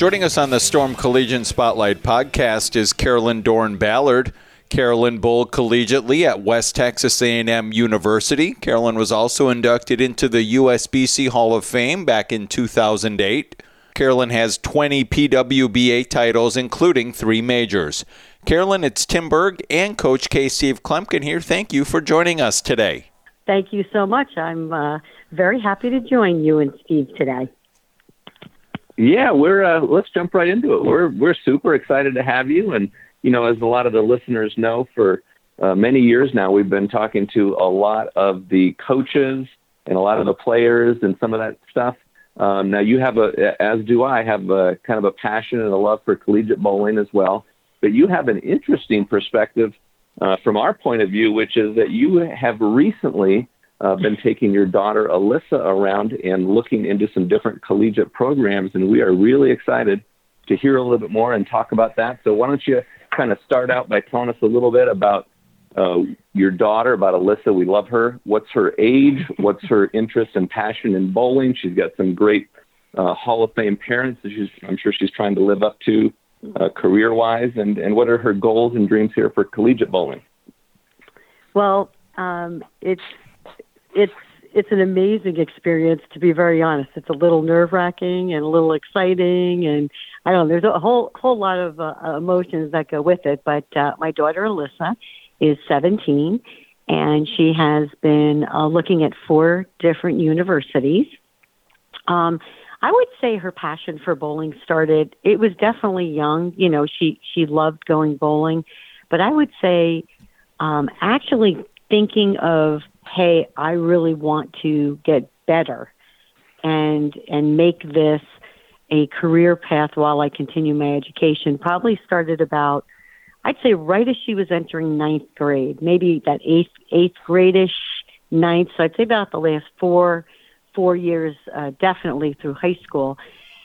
Joining us on the Storm Collegiate Spotlight podcast is Carolyn Dorin-Ballard. Carolyn Bull collegiately at West Texas A&M University. Carolyn was also inducted into the USBC Hall of Fame back in 2008. Carolyn has 20 PWBA titles, including three majors. Carolyn, it's Tim Berg and Coach K. Steve Kloempken here. Thank you for joining us today. Thank you so much. I'm uh, very happy to join you and Steve today. Yeah, we're uh, let's jump right into it. We're we're super excited to have you, and you know, as a lot of the listeners know, for uh, many years now, we've been talking to a lot of the coaches and a lot of the players and some of that stuff. Um, now, you have a, as do I, have a kind of a passion and a love for collegiate bowling as well. But you have an interesting perspective uh, from our point of view, which is that you have recently uh, been taking your daughter Alyssa around and looking into some different collegiate programs, and we are really excited to hear a little bit more and talk about that. So, why don't you kind of start out by telling us a little bit about uh, your daughter, about Alyssa. We love her. What's her age? What's her interest and passion in bowling? She's got some great uh, Hall of Fame parents that she's, I'm sure she's trying to live up to uh, career wise. And, and what are her goals and dreams here for collegiate bowling? Well, um, it's it's it's an amazing experience to be very honest. It's a little nerve wracking and a little exciting, and I don't know. There's a whole whole lot of uh, emotions that go with it. But uh, my daughter Alyssa is 17, and she has been uh, looking at four different universities. Um, I would say her passion for bowling started. It was definitely young. You know, she she loved going bowling, but I would say um, actually thinking of hey, I really want to get better and and make this a career path while I continue my education probably started about I'd say right as she was entering ninth grade, maybe that eighth eighth gradish ninth. So I'd say about the last four four years, uh, definitely through high school.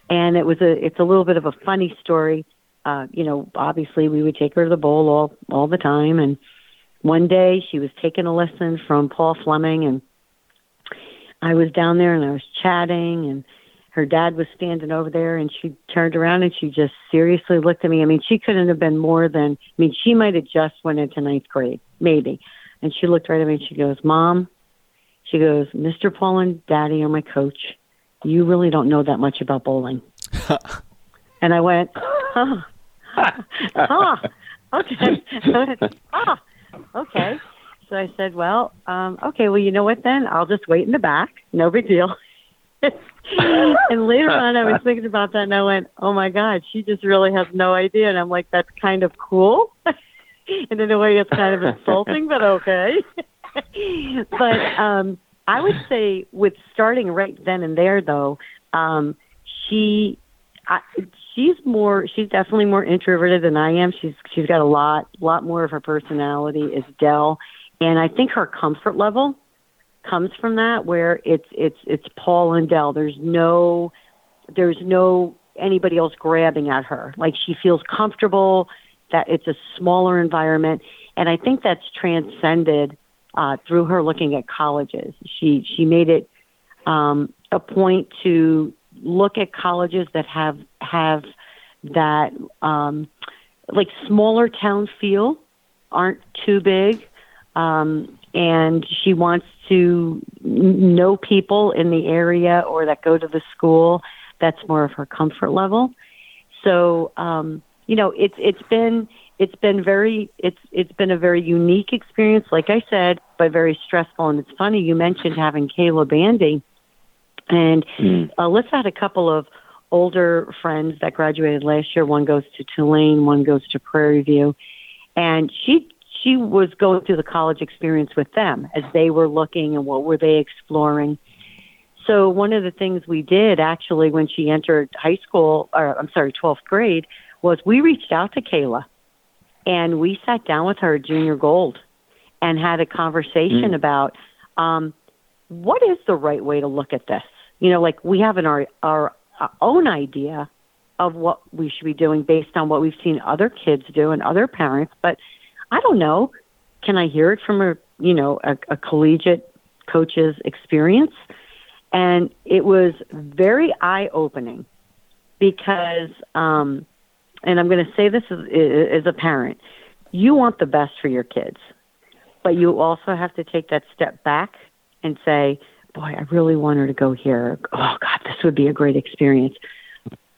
And it was a it's a little bit of a funny story. Uh, you know, obviously we would take her to the bowl all all the time, and one day she was taking a lesson from Paul Fleming, and I was down there and I was chatting, and her dad was standing over there, and she turned around and she just seriously looked at me. I mean, she couldn't have been more than. I mean, she might have just went into ninth grade, maybe, and she looked right at me and she goes, "Mom," she goes, "Mr. Paul and Daddy are my coach. You really don't know that much about bowling." and I went, "Huh." huh. Okay. ah, okay. So I said, well, um, okay, well, you know what then? I'll just wait in the back. No big deal. and later on, I was thinking about that and I went, oh my God, she just really has no idea. And I'm like, that's kind of cool. and in a way, it's kind of insulting, but okay. but um, I would say with starting right then and there, though, um, she I, she's more she's definitely more introverted than I am. She's she's got a lot lot more of her personality is Dell, and I think her comfort level comes from that where it's it's it's Paul and Dell. There's no there's no anybody else grabbing at her. Like she feels comfortable that it's a smaller environment, and I think that's transcended uh, through her looking at colleges. She she made it um, a point to look at colleges that have have that um, like smaller town feel, aren't too big, um, and she wants to know people in the area or that go to the school. That's more of her comfort level. So um, you know, it's it's been it's been very it's it's been a very unique experience, like I said, but very stressful. And it's funny you mentioned having Kayla Bandy and mm. uh, let's add a couple of older friends that graduated last year. One goes to Tulane, one goes to Prairie View, and she she was going through the college experience with them as they were looking and what were they exploring. So one of the things we did actually when she entered high school, or I'm sorry, 12th grade, was we reached out to Kayla And we sat down with her Junior Gold and had a conversation Mm. about um, what is the right way to look at this. You know, like we have an our our own idea of what we should be doing based on what we've seen other kids do and other parents, but I don't know. Can I hear it from a you know a, a collegiate coach's experience? And it was very eye opening because, um, and I'm going to say this as, as a parent, you want the best for your kids, but you also have to take that step back and say, boy, I really want her to go here. Oh, God, this would be a great experience.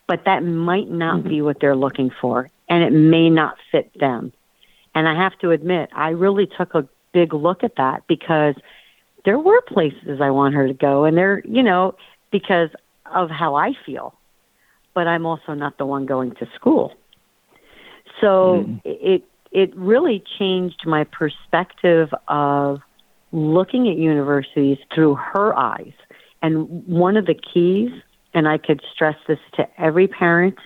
But that might not mm-hmm. be what they're looking for, and it may not fit them. And I have to admit, I really took a big look at that because there were places I want her to go, and they're, you know, because of how I feel. But I'm also not the one going to school. So mm-hmm. it it really changed my perspective of looking at universities through her eyes. And one of the keys, and I could stress this to every parent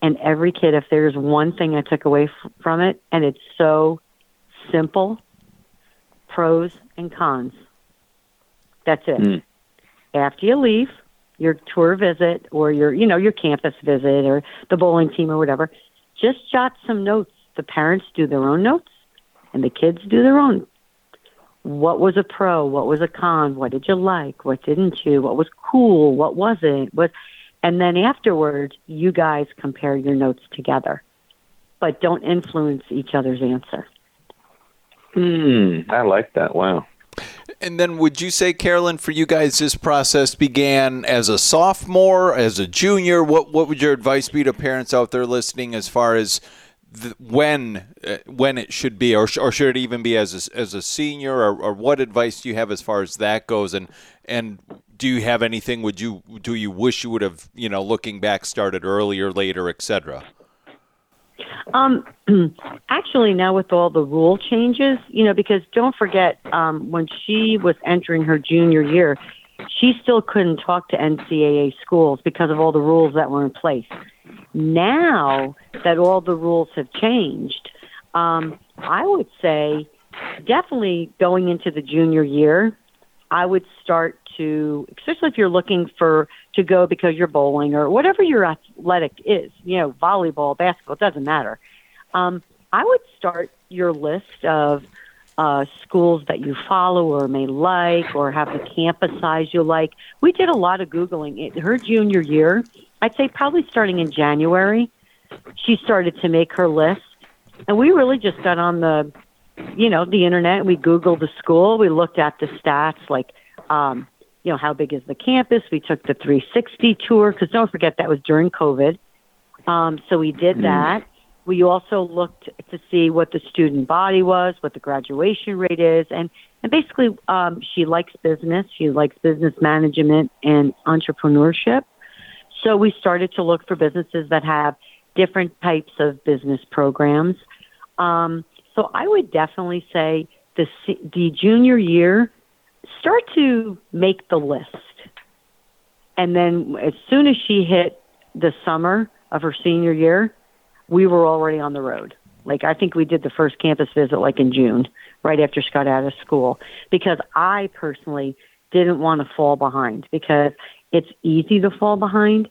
and every kid, if there's one thing I took away f- from it, and it's so simple pros and cons. That's it. Mm. After you leave your tour visit or your, you know, your campus visit or the bowling team or whatever, just jot some notes. The parents do their own notes and the kids do their own. What was a pro? What was a con? What did you like? What didn't you? What was cool? What wasn't? What and then afterwards you guys compare your notes together. But don't influence each other's answer. Hmm, I like that. Wow. And then would you say, Carolyn, for you guys, this process began as a sophomore, as a junior? What what would your advice be to parents out there listening as far as the, when uh, when it should be, or, sh- or should it even be as a, as a senior, or, or what advice do you have as far as that goes? And and do you have anything? Would you do you wish you would have you know looking back started earlier, later, etc. Um, actually, now with all the rule changes, you know, because don't forget, um, when she was entering her junior year, she still couldn't talk to NCAA schools because of all the rules that were in place. Now that all the rules have changed, um, I would say definitely going into the junior year, I would start to, especially if you're looking for to go because you're bowling or whatever your athletic is, you know, volleyball, basketball, it doesn't matter. Um, I would start your list of uh, schools that you follow or may like or have the campus size you like. We did a lot of Googling. It, her junior year, I'd say probably starting in January, she started to make her list. And we really just got on the, you know, the internet. We Googled the school. We looked at the stats like, um, you know, how big is the campus? We took the 360 tour because don't forget that was during COVID. Um, so we did that. We also looked to see what the student body was, what the graduation rate is, and and basically, um, she likes business. She likes business management and entrepreneurship. So we started to look for businesses that have different types of business programs. Um, so I would definitely say the the junior year, start to make the list, and then as soon as she hit the summer of her senior year, we were already on the road. Like I think we did the first campus visit like in June, right after she got out of school, because I personally didn't want to fall behind because it's easy to fall behind.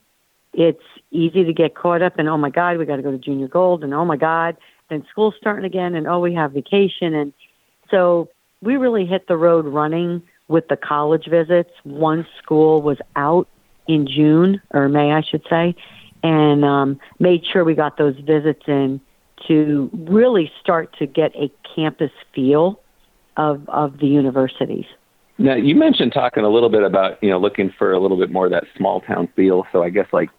It's easy to get caught up in oh my god, we got to go to junior gold, and oh my god, then school's starting again, and oh we have vacation, and so we really hit the road running with the college visits. One school was out in June or May, I should say, and um, made sure we got those visits in to really start to get a campus feel of of the universities. Now you mentioned talking a little bit about you know looking for a little bit more of that small town feel. So I guess like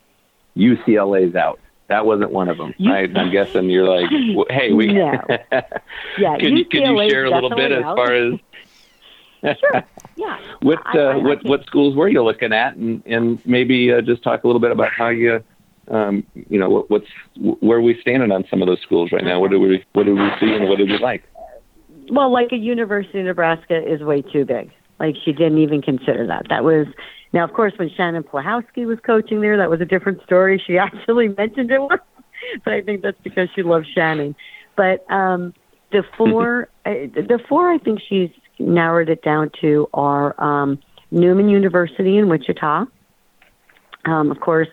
UCLA's out. That wasn't one of them. Right? I'm guessing you're like, hey, we. No. Yeah, could you could you share a little bit definitely as out. far as Sure. Yeah. what I- uh, I- I what what schools were you looking at, and and maybe uh, just talk a little bit about how you. Um, you know what, what's where are we standing on some of those schools right now? What do we what do we see and what do we like? Well, like a University of Nebraska is way too big. Like she didn't even consider that. That was now, of course, when Shannon Pluhowsky was coaching there, that was a different story. She actually mentioned it once, but I think that's because she loves Shannon. but um, the four, uh, the four, I think she's narrowed it down to are um, Newman University in Wichita. Um, of course,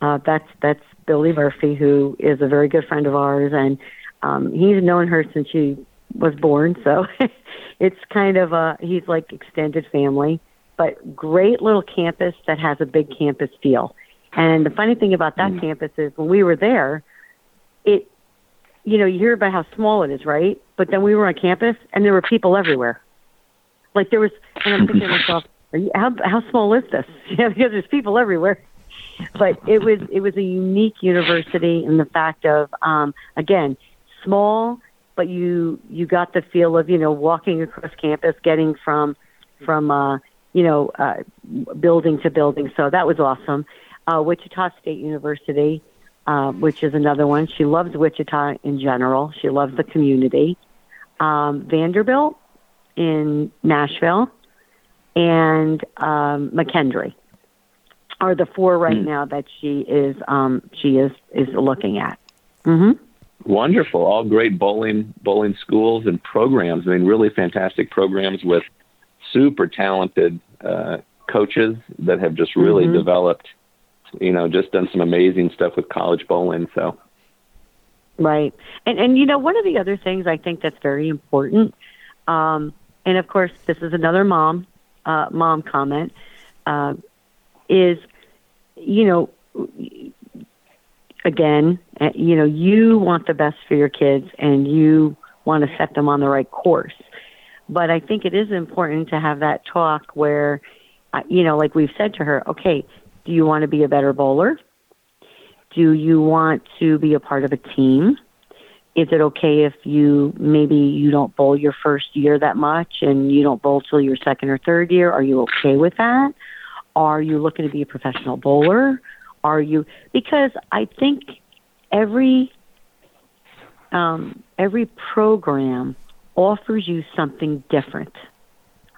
uh, that's that's Billy Murphy, who is a very good friend of ours, and um, he's known her since she was born. So it's kind of a he's like extended family, but great little campus that has a big campus feel. And the funny thing about that mm. campus is when we were there, it you know, you hear about how small it is, right? But then we were on campus and there were people everywhere. Like there was, and I'm thinking to myself, are you, how how small is this? Yeah, because there's people everywhere. But it was it was a unique university in the fact of um, again small, but you you got the feel of you know walking across campus, getting from from uh, you know uh, building to building. So that was awesome. Uh, Wichita State University uh, which is another one. She loves Wichita in general. She loves the community. Um, Vanderbilt in Nashville and um, McKendree are the four right mm. now that she is um, she is is looking at. Mm-hmm. Wonderful, all great bowling bowling schools and programs. I mean, really fantastic programs with super talented uh, coaches that have just really mm-hmm. developed you know, just done some amazing stuff with college bowling. So, right, and and you know, one of the other things I think that's very important, um, and of course, this is another mom uh, mom comment, uh, is you know, again, uh, you know, you want the best for your kids, and you want to set them on the right course. But I think it is important to have that talk where, uh, you know, like we've said to her, okay, do you want to be a better bowler? Do you want to be a part of a team? Is it okay if you maybe you don't bowl your first year that much and you don't bowl till your second or third year? Are you okay with that? Are you looking to be a professional bowler? Are you because I think every um, every program offers you something different.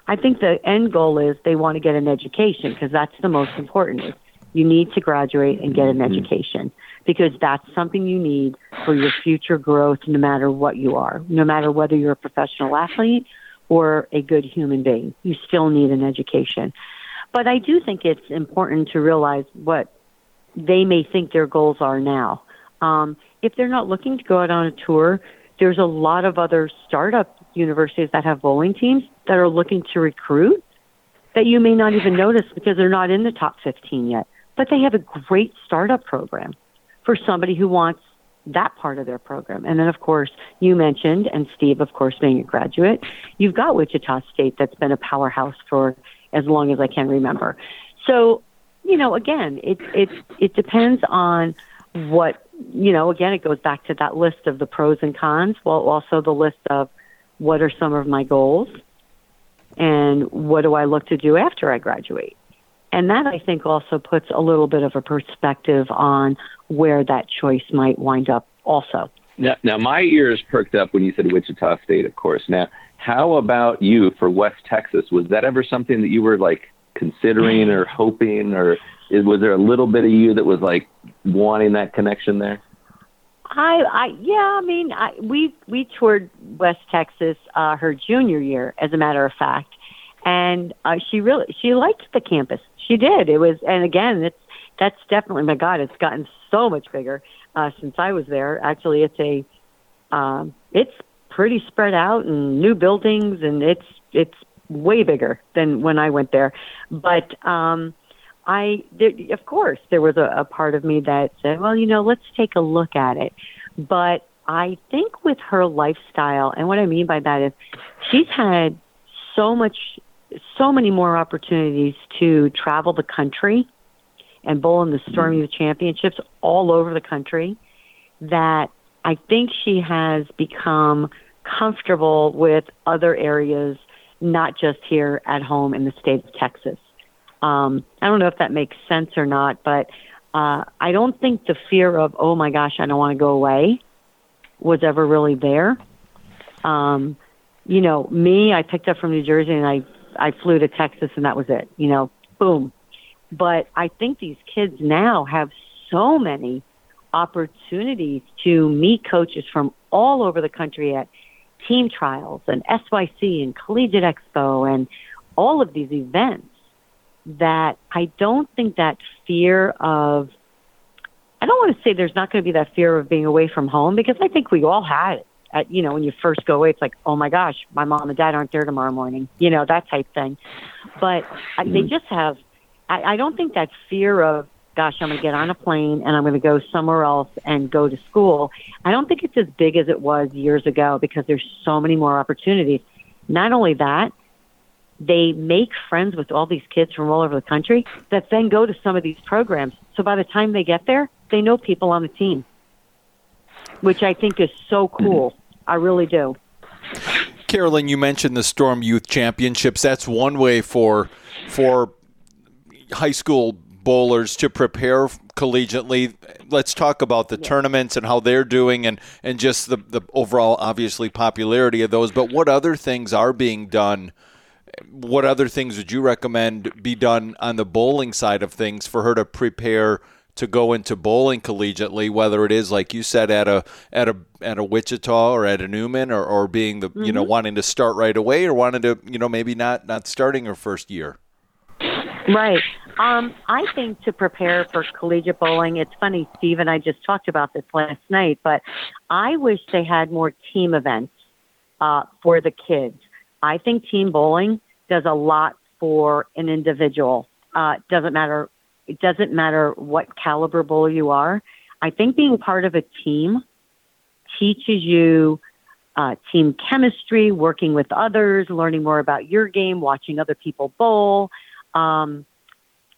I think the end goal is they want to get an education because that's the most important. You need to graduate and get an mm-hmm. education because that's something you need for your future growth no matter what you are, no matter whether you're a professional athlete or a good human being. You still need an education. But I do think it's important to realize what they may think their goals are now. Um, if they're not looking to go out on a tour, there's a lot of other startup universities that have bowling teams that are looking to recruit that you may not even notice because they're not in the top 15 yet. But they have a great startup program for somebody who wants that part of their program. And then, of course, you mentioned, and Steve, of course, being a graduate, you've got Wichita State that's been a powerhouse for as long as I can remember. So, you know, again, it it it depends on what you know. Again, it goes back to that list of the pros and cons, while also the list of what are some of my goals and what do I look to do after I graduate. And that, I think, also puts a little bit of a perspective on where that choice might wind up also. Now, now, my ears perked up when you said Wichita State, of course. Now, how about you for West Texas? Was that ever something that you were like considering or hoping, or was there a little bit of you that was like wanting that connection there? I, I, yeah, I mean, I, we we toured West Texas uh, her junior year, as a matter of fact, and uh, she really she liked the campus. She did. It was, and again, it's that's definitely my God. It's gotten so much bigger uh, since I was there. Actually, it's a um, it's pretty spread out and new buildings, and it's it's way bigger than when I went there. But um, I, there, of course, there was a, a part of me that said, well, you know, let's take a look at it. But I think with her lifestyle, and what I mean by that is she's had so much, so many more opportunities to travel the country and bowl in the Storm Youth mm-hmm. Championships all over the country that I think she has become comfortable with other areas, not just here at home in the state of Texas. Um, I don't know if that makes sense or not, but uh, I don't think the fear of, oh my gosh, I don't want to go away was ever really there. Um, you know, me, I picked up from New Jersey and I, I flew to Texas and that was it, you know, boom. But I think these kids now have so many opportunities to meet coaches from all over the country at team trials and SYC and Collegiate Expo and all of these events that I don't think that fear of I don't want to say there's not going to be that fear of being away from home because I think we all had it. At, you know, when you first go away, it's like, oh my gosh, my mom and dad aren't there tomorrow morning. You know, that type thing. But mm-hmm. they just have. I, I don't think that fear of gosh, I'm going to get on a plane and I'm going to go somewhere else and go to school. I don't think it's as big as it was years ago because there's so many more opportunities. Not only that, they make friends with all these kids from all over the country that then go to some of these programs. So by the time they get there, they know people on the team, which I think is so mm-hmm. cool. I really do. Carolyn, you mentioned the Storm Youth Championships. That's one way for for high school bowlers to prepare collegiately. Let's talk about the yeah. tournaments and how they're doing and, and just the, the overall, obviously, popularity of those. But what other things are being done? What other things would you recommend be done on the bowling side of things for her to prepare to go into bowling collegiately, whether it is like you said at a at a at a Wichita or at a Newman or, or being the mm-hmm. you know mm-hmm. wanting to start right away or wanting to you know maybe not not starting her first year. Right. Um, I think to prepare for collegiate bowling, it's funny, Steve and I just talked about this last night, but I wish they had more team events uh, for the kids. I think team bowling does a lot for an individual. Uh, doesn't matter it doesn't matter what caliber bowler you are. I think being part of a team teaches you uh, team chemistry, working with others, learning more about your game, watching other people bowl, um,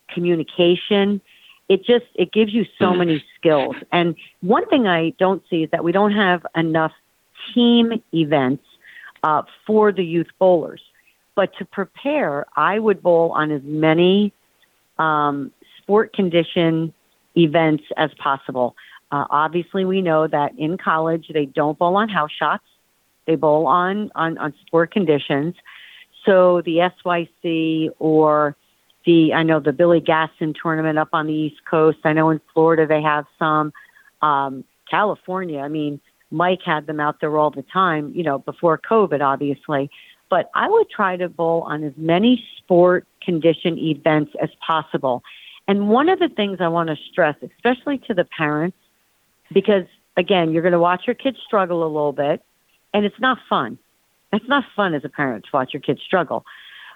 communication. It just it gives you so many skills. And one thing I don't see is that we don't have enough team events uh, for the youth bowlers. But to prepare, I would bowl on as many um, sport condition events as possible. Uh, obviously, we know that in college they don't bowl on house shots; they bowl on on, on sport conditions. So the SYC or the I know the Billy Gaston tournament up on the East Coast. I know in Florida they have some. Um, California, I mean, Mike had them out there all the time. You know, before COVID, obviously. But I would try to bowl on as many sport condition events as possible. And one of the things I want to stress, especially to the parents, because again, you're going to watch your kids struggle a little bit, and it's not fun. It's not fun as a parent to watch your kids struggle,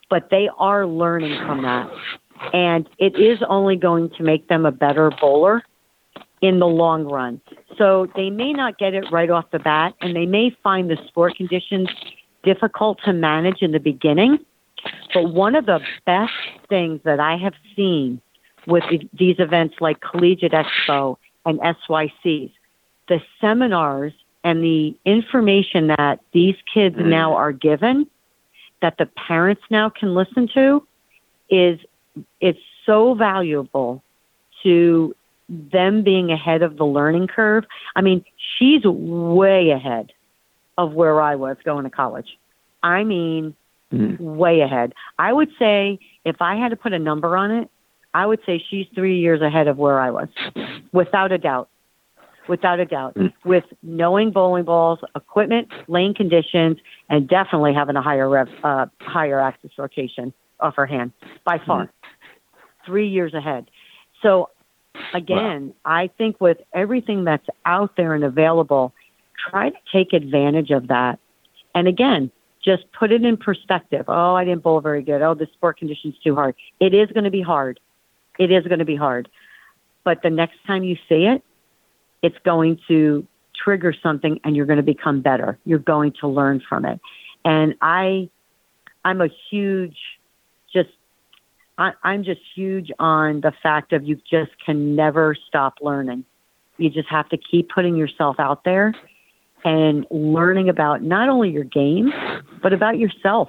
but they are learning from that. And it is only going to make them a better bowler in the long run. So they may not get it right off the bat, and they may find the sport conditions difficult to manage in the beginning. But one of the best things that I have seen with these events like Collegiate Expo and SYCs. The seminars and the information that these kids mm. now are given that the parents now can listen to is it's so valuable to them being ahead of the learning curve. I mean, she's way ahead of where I was going to college. I mean, mm. way ahead. I would say if I had to put a number on it, I would say she's three years ahead of where I was, without a doubt. Without a doubt, mm. with knowing bowling balls, equipment, lane conditions, and definitely having a higher rev, uh, higher axis rotation off her hand by far, mm. three years ahead. So, again, wow. I think with everything that's out there and available, try to take advantage of that. And again, just put it in perspective. Oh, I didn't bowl very good. Oh, the sport condition's too hard. It is going to be hard it is going to be hard. But the next time you see it, it's going to trigger something and you're going to become better. You're going to learn from it. And I, I'm a huge, just, I, I'm just huge on the fact of you just can never stop learning. You just have to keep putting yourself out there and learning about not only your game, but about yourself.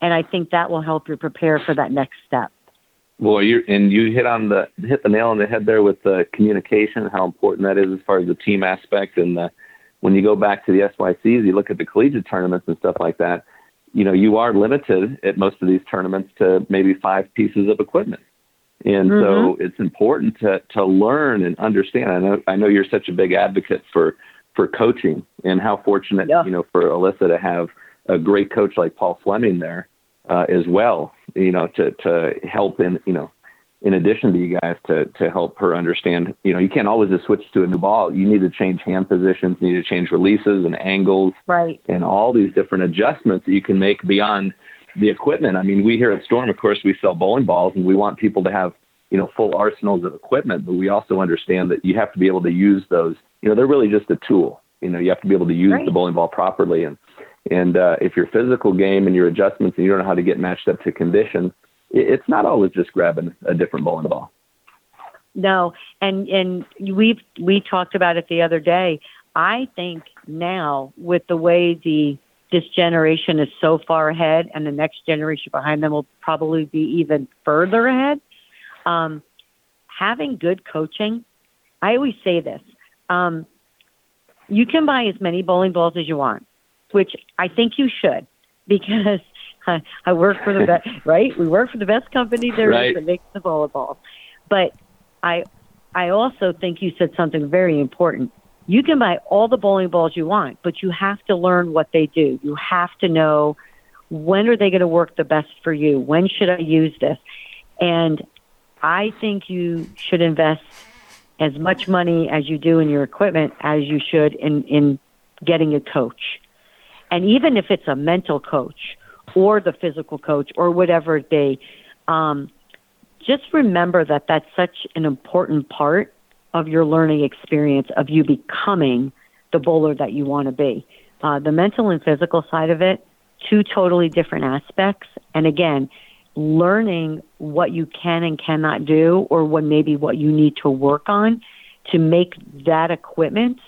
And I think that will help you prepare for that next step. Well, you and you hit on the hit the nail on the head there with the communication, how important that is as far as the team aspect. And the, when you go back to the SYCs, you look at the collegiate tournaments and stuff like that. You know, you are limited at most of these tournaments to maybe five pieces of equipment. And Mhm. so it's important to to learn and understand. I know I know you're such a big advocate for for coaching and how fortunate Yeah. you know for Alyssa to have a great coach like Paul Fleming there uh, as well. You know to to help in you know in addition to you guys to to help her understand. You know you can't always just switch to a new ball. You need to change hand positions. You need to change releases and angles Right. and all these different adjustments that you can make beyond the equipment. I mean, we here at Storm, of course, we sell bowling balls and we want people to have, you know, full arsenals of equipment, but we also understand that you have to be able to use those. You know, they're really just a tool. You know, you have to be able to use Right. the bowling ball properly. And, and uh, if your physical game and your adjustments and you don't know how to get matched up to condition, it, it's not always just grabbing a different bowling ball. No, and and we've we talked about it the other day. I think now with the way the this generation is so far ahead, and the next generation behind them will probably be even further ahead. Um, having good coaching, I always say this: um, you can buy as many bowling balls as you want, which I think you should, because I, I work for the best. right? We work for the best company there is Right. that makes the bowling balls, but I I also think you said something very important. You can buy all the bowling balls you want, but you have to learn what they do. You have to know when are they going to work the best for you? When should I use this? And I think you should invest as much money as you do in your equipment as you should in in getting a coach. And even if it's a mental coach or the physical coach or whatever it be, um, just remember that that's such an important part of your learning experience of you becoming the bowler that you want to be. Uh, the mental and physical side of it, two totally different aspects. And again, learning what you can and cannot do, or what maybe what you need to work on to make that equipment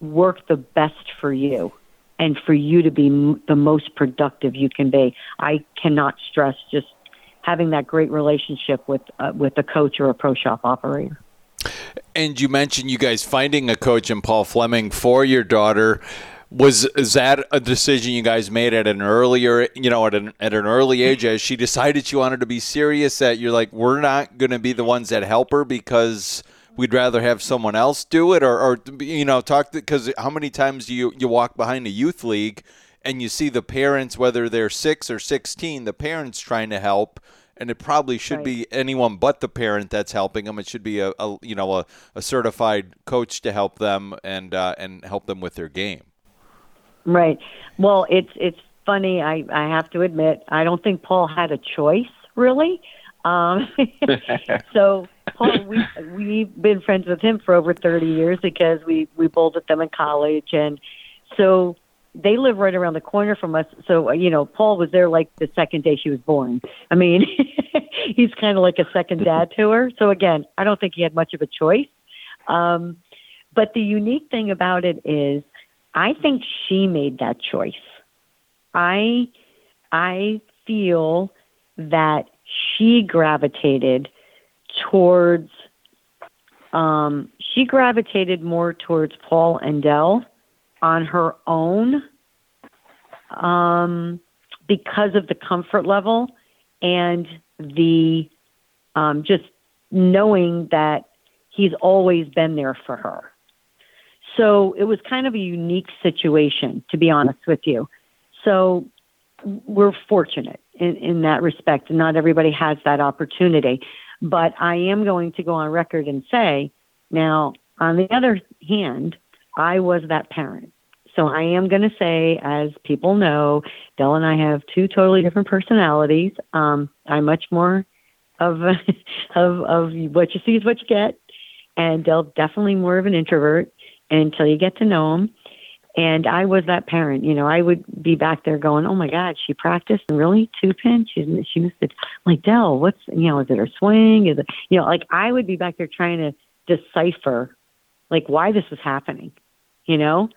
work the best for you and for you to be m- the most productive you can be. I cannot stress just having that great relationship with uh, with a coach or a pro shop operator. And you mentioned you guys finding a coach in Paul Fleming for your daughter. Was is that a decision you guys made at an earlier, you know, at an at an early age as she decided she wanted to be serious? That you're like, we're not going to be the ones that help her because we'd rather have someone else do it, or, or you know, talk because how many times do you you walk behind a youth league and you see the parents, whether they're six or sixteen, the parents trying to help, and it probably should Right. be anyone but the parent that's helping them. It should be a, a you know a, a certified coach to help them and uh, and help them with their game. Right. Well, it's it's funny. I I have to admit, I don't think Paul had a choice really. Um, so Paul, we we've been friends with him for over thirty years because we we bowled with them in college, and so they live right around the corner from us. So you know, Paul was there like the second day she was born. I mean, he's kind of like a second dad to her. So again, I don't think he had much of a choice. Um, but the unique thing about it is, I think she made that choice. I I feel that she gravitated towards um, she gravitated more towards Paul and Dell on her own um, because of the comfort level and the um, just knowing that he's always been there for her. So it was kind of a unique situation, to be honest with you. So we're fortunate in, in that respect. Not everybody has that opportunity. But I am going to go on record and say, now, on the other hand, I was that parent. So I am going to say, as people know, Dell and I have two totally different personalities. Um, I'm much more of, of of what you see is what you get, and Dell's definitely more of an introvert until you get to know them. And I was that parent, you know, I would be back there going, Oh my God, she practiced really two pin. She she missed it. I'm like, Dell, what's you know, is it her swing? Is it you know, like I would be back there trying to decipher like why this was happening, you know?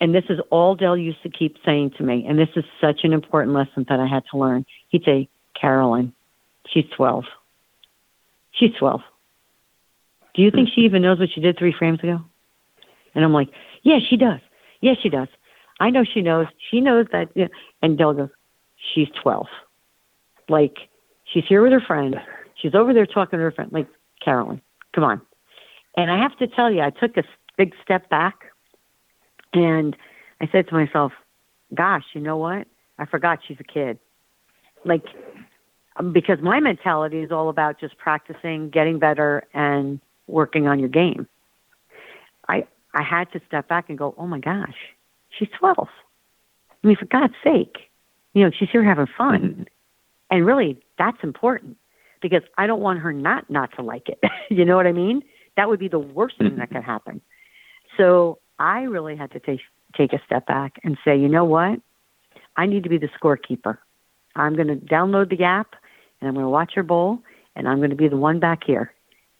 And this is all Dell used to keep saying to me, and this is such an important lesson that I had to learn. He'd say, Carolyn, she's twelve. She's twelve. Do you think she even knows what she did three frames ago? And I'm like, Yeah, she does. Yes, she does. I know she knows. She knows that. Yeah. And Dell goes, she's 12. Like, she's here with her friend. She's over there talking to her friend, like, Carolyn, come on. And I have to tell you, I took a big step back and I said to myself, gosh, you know what? I forgot she's a kid. Like, um, because my mentality is all about just practicing, getting better, and working on your game. I had to step back and go, oh my gosh, she's 12. I mean, for God's sake, you know, she's here having fun. And really, that's important because I don't want her not not to like it. you know what I mean? That would be the worst thing that could happen. So I really had to take take a step back and say, you know what? I need to be the scorekeeper. I'm going to download the app and I'm going to watch her bowl and I'm going to be the one back here.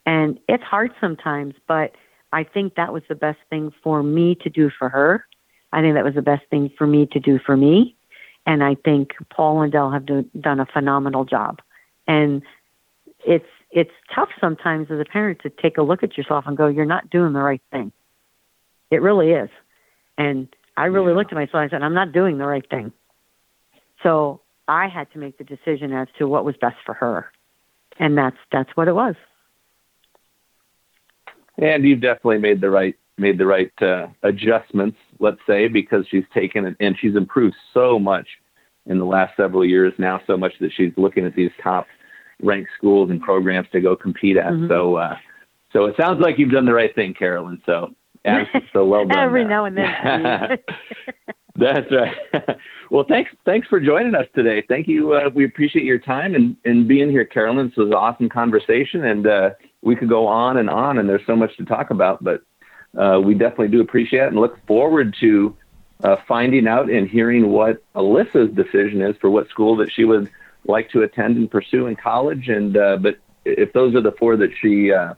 And it's hard sometimes, but I think that was the best thing for me to do for her. I think that was the best thing for me to do for me. And I think Paul and Dell have do, done a phenomenal job. And it's it's tough sometimes as a parent to take a look at yourself and go, "You're not doing the right thing." It really is. And I really yeah. looked at myself and I said, "I'm not doing the right thing." So I had to make the decision as to what was best for her, and that's that's what it was. And you've definitely made the right made the right uh, adjustments, let's say, because she's taken it and she's improved so much in the last several years now, so much that she's looking at these top ranked schools and programs to go compete at. Mm-hmm. So, uh, so it sounds like you've done the right thing, Carolyn. So, so well done. Every now and then. That's right. well, thanks, thanks for joining us today. Thank you. Uh, we appreciate your time and, and being here, Carolyn. This was an awesome conversation, and uh, we could go on and on, and there's so much to talk about. But uh, we definitely do appreciate it and look forward to uh, finding out and hearing what Alyssa's decision is for what school that she would like to attend and pursue in college. And uh, but if those are the four that she uh,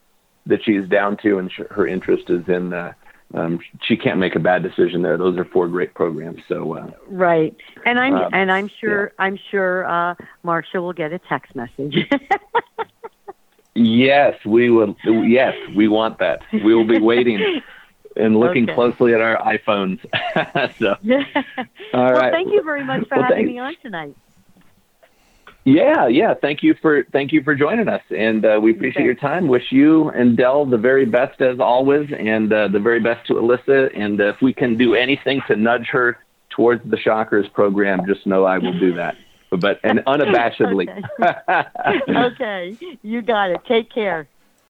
that she's down to and sh- her interest is in, uh, um, she can't make a bad decision there. Those are four great programs. So uh, right, and I'm um, and I'm sure yeah. I'm sure uh, Marcia will get a text message. yes, we will. Yes, we want that. We will be waiting. and looking okay. closely at our iPhones. so, all well, right. Thank you very much for well, having thanks. me on tonight. Yeah, yeah. Thank you for thank you for joining us, and uh, we appreciate your time. Wish you and Dell the very best as always, and uh, the very best to Alyssa. And uh, if we can do anything to nudge her towards the Shockers program, just know I will do that. But and unabashedly. okay. okay, you got it. Take care.